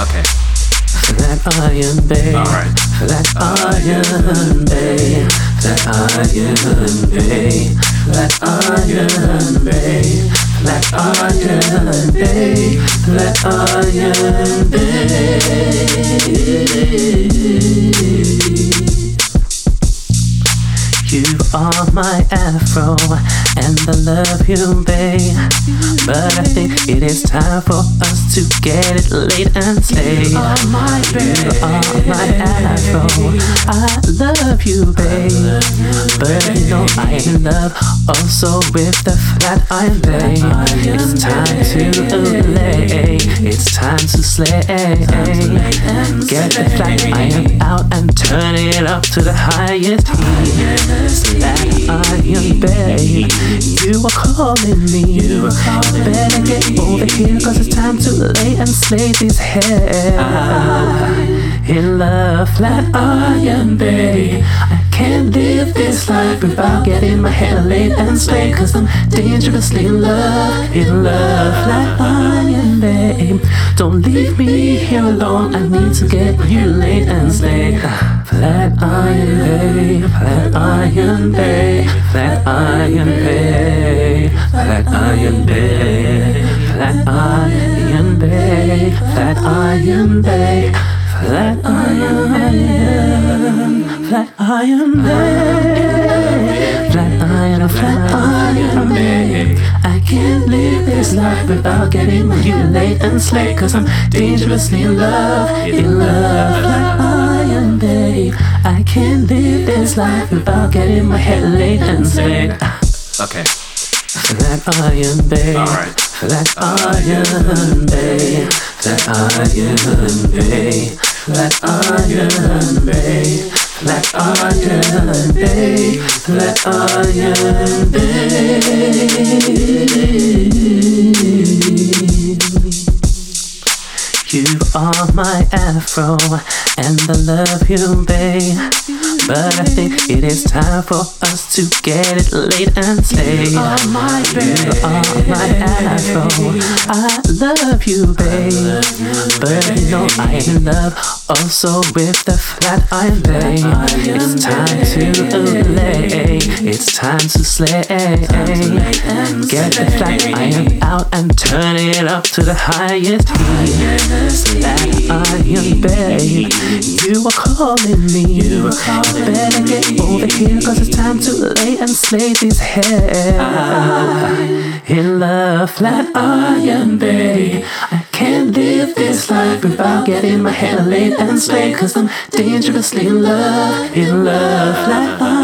Okay. Flat iron bae. Alright. Flat iron bae. Flat iron bae. Flat iron bae. Flat iron bae. Flat iron bae. My afro and I love you, babe. But I think it is time for us to get it late and stay. You are my babe. You are my afro. I love you, babe. But you know I am in love also with the flat iron. It's time to lay. It's time to slay. Get the flat iron out and turn it up to the highest heat. Flat iron, babe. You are calling me. You better get over here, cause it's time to lay and slay this hair. In love, flat iron, babe. Can't live this life without getting my hair laid and slayed, cause I'm dangerously in love. In love, flat iron, babe. Don't leave me here alone. I need to get you laid and slayed. Flat iron, babe. Flat iron, babe. Flat iron, babe. Flat iron, babe. Flat iron, babe. Flat iron, babe. Flat iron, flat iron, babe. Flat iron, flat iron, babe. I can't live this life without getting laid and slayed, cause I'm dangerously in love, in love, flat iron, babe. I can't live this life without getting my head laid and slayed. Okay. Flat iron, babe. Alright. Flat iron, babe. Flat iron, babe. Flat iron, babe. Flat iron, babe. Flat iron, be. You are my afro, and I love you, babe. But I think it is time for us to get it late and say, You are my babe. You are my afro. I love you, babe. But you know I am in love also with the flat iron, babe. It's time to lay. It's time to slay. Get the flat iron out and turn it up to the highest heat. Flat iron, babe. You are calling me. You better get over here, cause it's time to lay and slay this hair. In love, flat iron, babe. I can't live this life without getting my hair laid and slayed, cause I'm dangerously in love. In love, flat iron,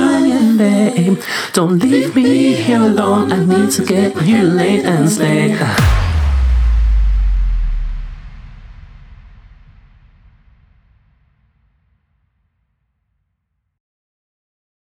Don't leave me here alone. I need to get you laid and slayed.